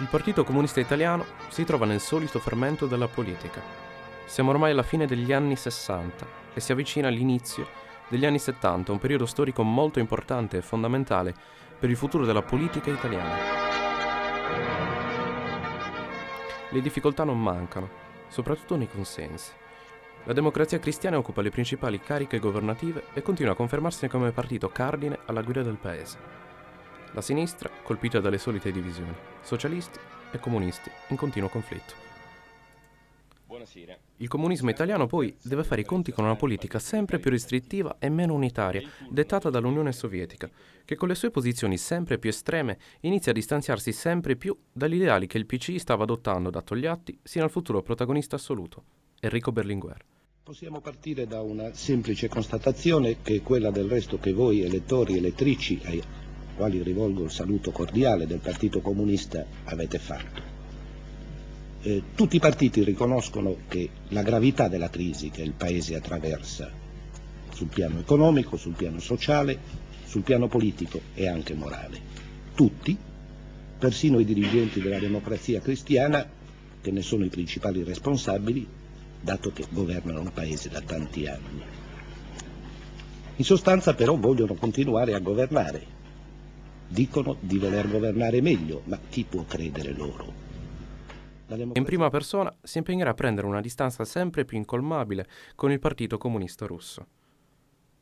Il Partito Comunista Italiano si trova nel solito fermento della politica. Siamo ormai alla fine degli anni 60 e si avvicina all'inizio degli anni 70, un periodo storico molto importante e fondamentale per il futuro della politica italiana. Le difficoltà non mancano, soprattutto nei consensi. La democrazia cristiana occupa le principali cariche governative e continua a confermarsi come partito cardine alla guida del paese. La sinistra colpita dalle solite divisioni, socialisti e comunisti in continuo conflitto. Buonasera. Il comunismo italiano poi deve fare i conti con una politica sempre più restrittiva e meno unitaria, dettata dall'Unione Sovietica, che con le sue posizioni sempre più estreme inizia a distanziarsi sempre più dagli ideali che il PCI stava adottando da Togliatti sino al futuro protagonista assoluto, Enrico Berlinguer. Possiamo partire da una semplice constatazione che è quella del resto che voi elettori e elettrici ai quali rivolgo il saluto cordiale del Partito Comunista, avete fatto. Eh, tutti i partiti riconoscono che la gravità della crisi che il Paese attraversa sul piano economico, sul piano sociale, sul piano politico e anche morale. Tutti, persino i dirigenti della democrazia cristiana, che ne sono i principali responsabili, dato che governano il Paese da tanti anni. In sostanza però vogliono continuare a governare Dicono di voler governare meglio, ma chi può credere loro? In prima persona si impegnerà a prendere una distanza sempre più incolmabile con il Partito Comunista Russo.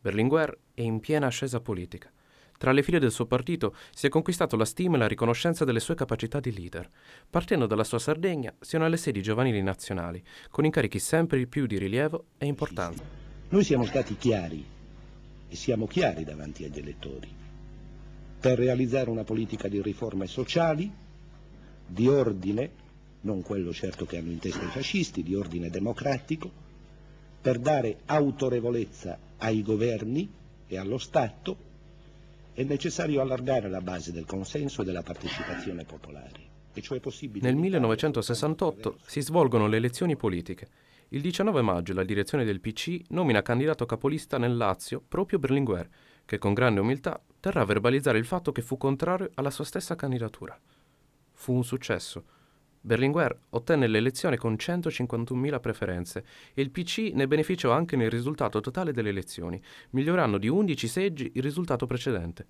Berlinguer è in piena ascesa politica. Tra le file del suo partito si è conquistato la stima e la riconoscenza delle sue capacità di leader. Partendo dalla sua Sardegna, sino alle sedi giovanili nazionali, con incarichi sempre più di rilievo e importanza. Noi siamo stati chiari e siamo chiari davanti agli elettori per realizzare una politica di riforme sociali, di ordine, non quello certo che hanno in testa i fascisti, di ordine democratico, per dare autorevolezza ai governi e allo Stato, è necessario allargare la base del consenso e della partecipazione popolare. Cioè Nel 1968 si svolgono le elezioni politiche. Il 19 maggio la direzione del PC nomina candidato capolista nel Lazio proprio Berlinguer, che con grande umiltà terrà a verbalizzare il fatto che fu contrario alla sua stessa candidatura. Fu un successo. Berlinguer ottenne l'elezione con 151.000 preferenze e il PC ne beneficiò anche nel risultato totale delle elezioni, migliorando di 11 seggi il risultato precedente.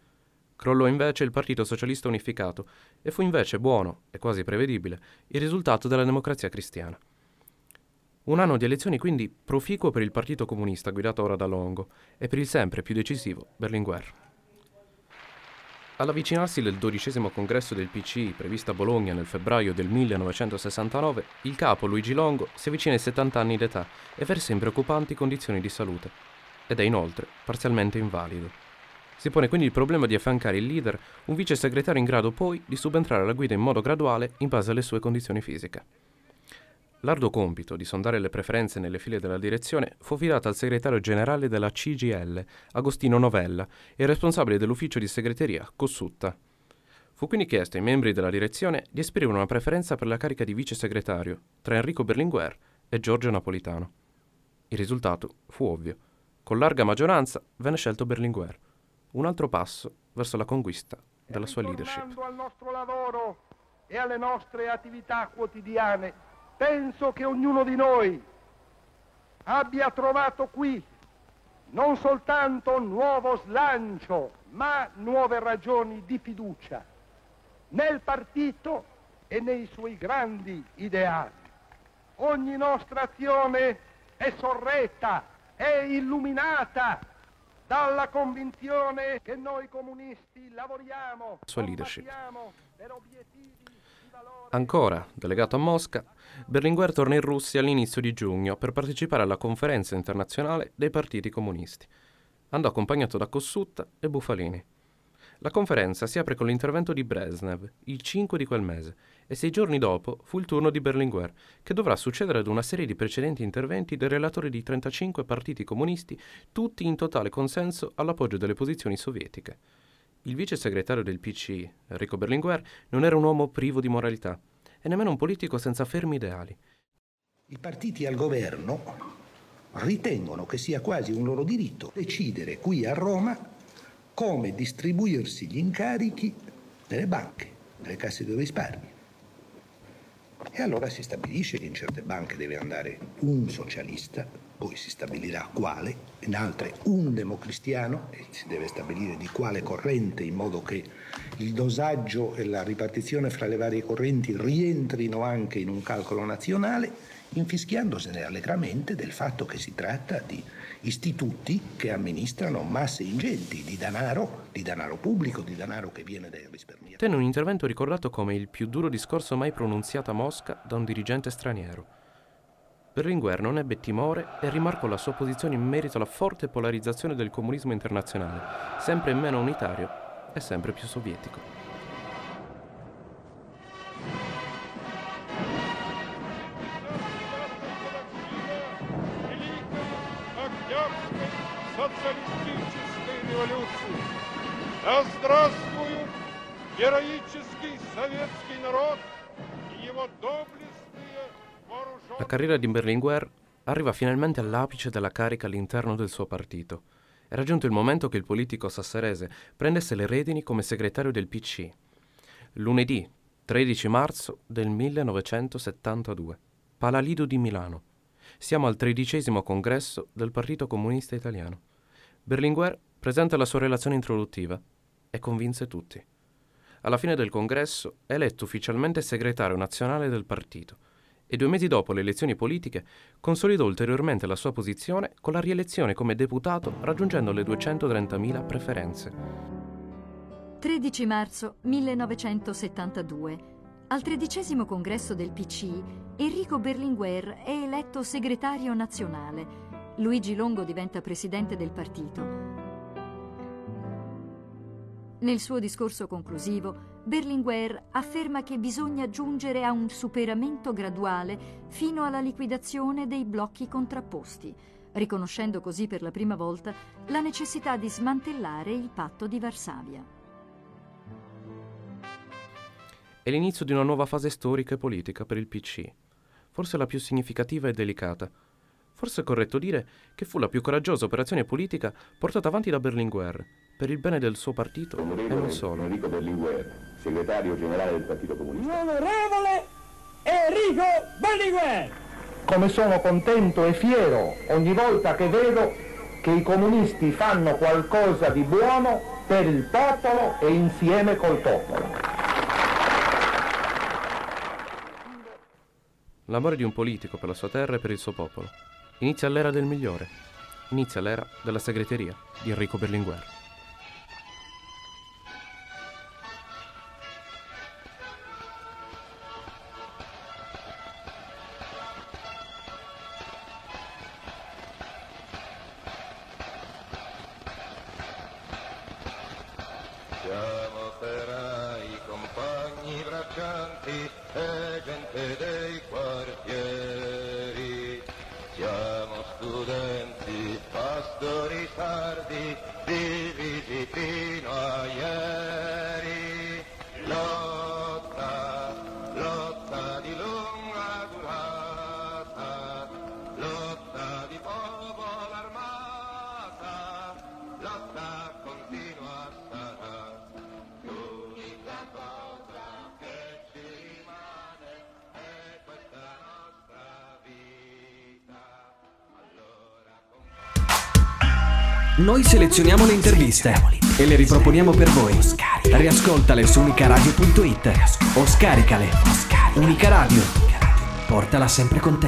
Crollò invece il Partito Socialista Unificato e fu invece buono, e quasi prevedibile, il risultato della democrazia cristiana. Un anno di elezioni quindi proficuo per il Partito Comunista guidato ora da Longo e per il sempre più decisivo Berlinguer. All'avvicinarsi del dodicesimo congresso del PCI previsto a Bologna nel febbraio del 1969, il capo Luigi Longo si avvicina ai 70 anni d'età e versa in preoccupanti condizioni di salute ed è inoltre parzialmente invalido. Si pone quindi il problema di affiancare il leader, un vice segretario in grado poi di subentrare alla guida in modo graduale in base alle sue condizioni fisiche. L'arduo compito di sondare le preferenze nelle file della direzione fu affidato al segretario generale della CGL, Agostino Novella, e responsabile dell'ufficio di segreteria, Cossutta. Fu quindi chiesto ai membri della direzione di esprimere una preferenza per la carica di vice segretario tra Enrico Berlinguer e Giorgio Napolitano. Il risultato fu ovvio. Con larga maggioranza venne scelto Berlinguer. Un altro passo verso la conquista della sua leadership. al nostro lavoro e alle nostre attività quotidiane penso che ognuno di noi abbia trovato qui non soltanto nuovo slancio, ma nuove ragioni di fiducia nel partito e nei suoi grandi ideali. Ogni nostra azione è sorretta, è illuminata dalla convinzione che noi comunisti lavoriamo sua leadership. Ancora, delegato a Mosca, Berlinguer torna in Russia all'inizio di giugno per partecipare alla conferenza internazionale dei partiti comunisti. Andò accompagnato da Cossutta e Bufalini. La conferenza si apre con l'intervento di Brezhnev, il 5 di quel mese, e sei giorni dopo fu il turno di Berlinguer, che dovrà succedere ad una serie di precedenti interventi dei relatori di 35 partiti comunisti, tutti in totale consenso all'appoggio delle posizioni sovietiche. Il vice segretario del PC, Enrico Berlinguer, non era un uomo privo di moralità e nemmeno un politico senza fermi ideali. I partiti al governo ritengono che sia quasi un loro diritto decidere qui a Roma come distribuirsi gli incarichi nelle banche, nelle casse di risparmio. E allora si stabilisce che in certe banche deve andare un socialista, poi si stabilirà quale, in altre un democristiano e si deve stabilire di quale corrente in modo che il dosaggio e la ripartizione fra le varie correnti rientrino anche in un calcolo nazionale infischiandosene allegramente del fatto che si tratta di istituti che amministrano masse ingenti di denaro, di denaro pubblico, di denaro che viene dai risparmiatori. Tenne un intervento ricordato come il più duro discorso mai pronunziato a Mosca da un dirigente straniero. Berlinguer non ebbe timore e rimarcò la sua posizione in merito alla forte polarizzazione del comunismo internazionale, sempre meno unitario e sempre più sovietico. социалистической революции. Да здравствует героический советский народ и его доблестные вооруженные... La carriera di Berlinguer arriva finalmente all'apice della carica all'interno del suo partito. Era giunto il momento che il politico sassarese prendesse le redini come segretario del PC. Lunedì 13 marzo del 1972, Palalido di Milano. Siamo al tredicesimo congresso del Partito Comunista Italiano. Berlinguer presenta la sua relazione introduttiva e convince tutti. Alla fine del congresso è eletto ufficialmente segretario nazionale del partito e due mesi dopo le elezioni politiche consolidò ulteriormente la sua posizione con la rielezione come deputato raggiungendo le 230.000 preferenze. 13 marzo 1972. Al tredicesimo congresso del PC, Enrico Berlinguer è eletto segretario nazionale Luigi Longo diventa presidente del partito. Nel suo discorso conclusivo, Berlinguer afferma che bisogna giungere a un superamento graduale fino alla liquidazione dei blocchi contrapposti, riconoscendo così per la prima volta la necessità di smantellare il patto di Varsavia. È l'inizio di una nuova fase storica e politica per il PC, forse la più significativa e delicata, Forse è corretto dire che fu la più coraggiosa operazione politica portata avanti da Berlinguer per il bene del suo partito e non solo. Enrico Berlinguer, segretario generale del Partito Comunista. L'onorevole Enrico Berlinguer! Come sono contento e fiero ogni volta che vedo che i comunisti fanno qualcosa di buono per il popolo e insieme col popolo. L'amore di un politico per la sua terra e per il suo popolo. Inizia l'era del migliore. Inizia l'era della segreteria di Enrico Berlinguer. Siamo operai, compagni braccianti e gente dei fino a ieri. Lotta, lotta di lunga durata, lotta di popolo armata, lotta continua sarà. L'unica cosa che ci rimane è questa nostra vita. Allora Noi selezioniamo le interviste e le riproponiamo per voi. Riascoltale su unicaradio.it o scaricale. Unica Radio. Portala sempre con te.